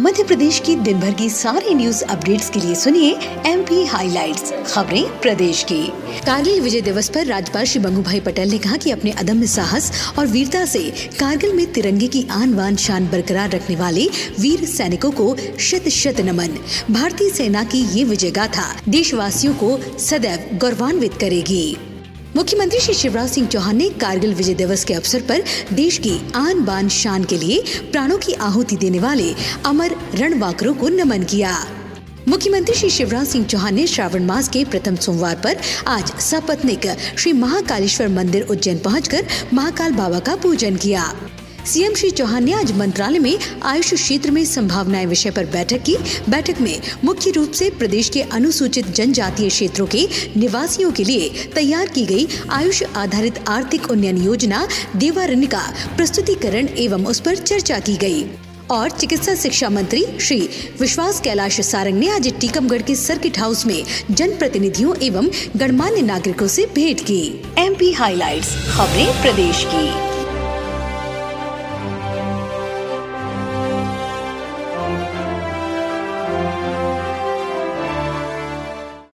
मध्य प्रदेश की दिन भर की सारी न्यूज़ अपडेट्स के लिए सुनिए एम पी हाईलाइट्स खबरें प्रदेश की। कारगिल विजय दिवस पर राज्यपाल श्री बंगू भाई पटेल ने कहा कि अपने अदम्य साहस और वीरता से कारगिल में तिरंगे की आन बान शान बरकरार रखने वाले वीर सैनिकों को शत शत नमन। भारतीय सेना की ये विजय गाथा देशवासियों को सदैव गौरवान्वित करेगी। मुख्यमंत्री श्री शिवराज सिंह चौहान ने कारगिल विजय दिवस के अवसर पर देश की आन बान शान के लिए प्राणों की आहुति देने वाले अमर रणवाकरों को नमन किया। मुख्यमंत्री श्री शिवराज सिंह चौहान ने श्रावण मास के प्रथम सोमवार पर आज सपत्निक श्री महाकालेश्वर मंदिर उज्जैन पहुंचकर महाकाल बाबा का पूजन किया। सीएम श्री चौहान ने आज मंत्रालय में आयुष क्षेत्र में संभावनाएँ विषय पर बैठक की। बैठक में मुख्य रूप से प्रदेश के अनुसूचित जनजातीय क्षेत्रों के निवासियों के लिए तैयार की गई आयुष आधारित आर्थिक उन्नयन योजना देवारण्य का प्रस्तुतिकरण एवं उस पर चर्चा की गई। और चिकित्सा शिक्षा मंत्री श्री विश्वास कैलाश सारंग ने आज टीकमगढ़ के सर्किट हाउस में जन प्रतिनिधियों एवं गणमान्य नागरिकों से भेंट की। एमपी हाइलाइट्स, खबरें प्रदेश की।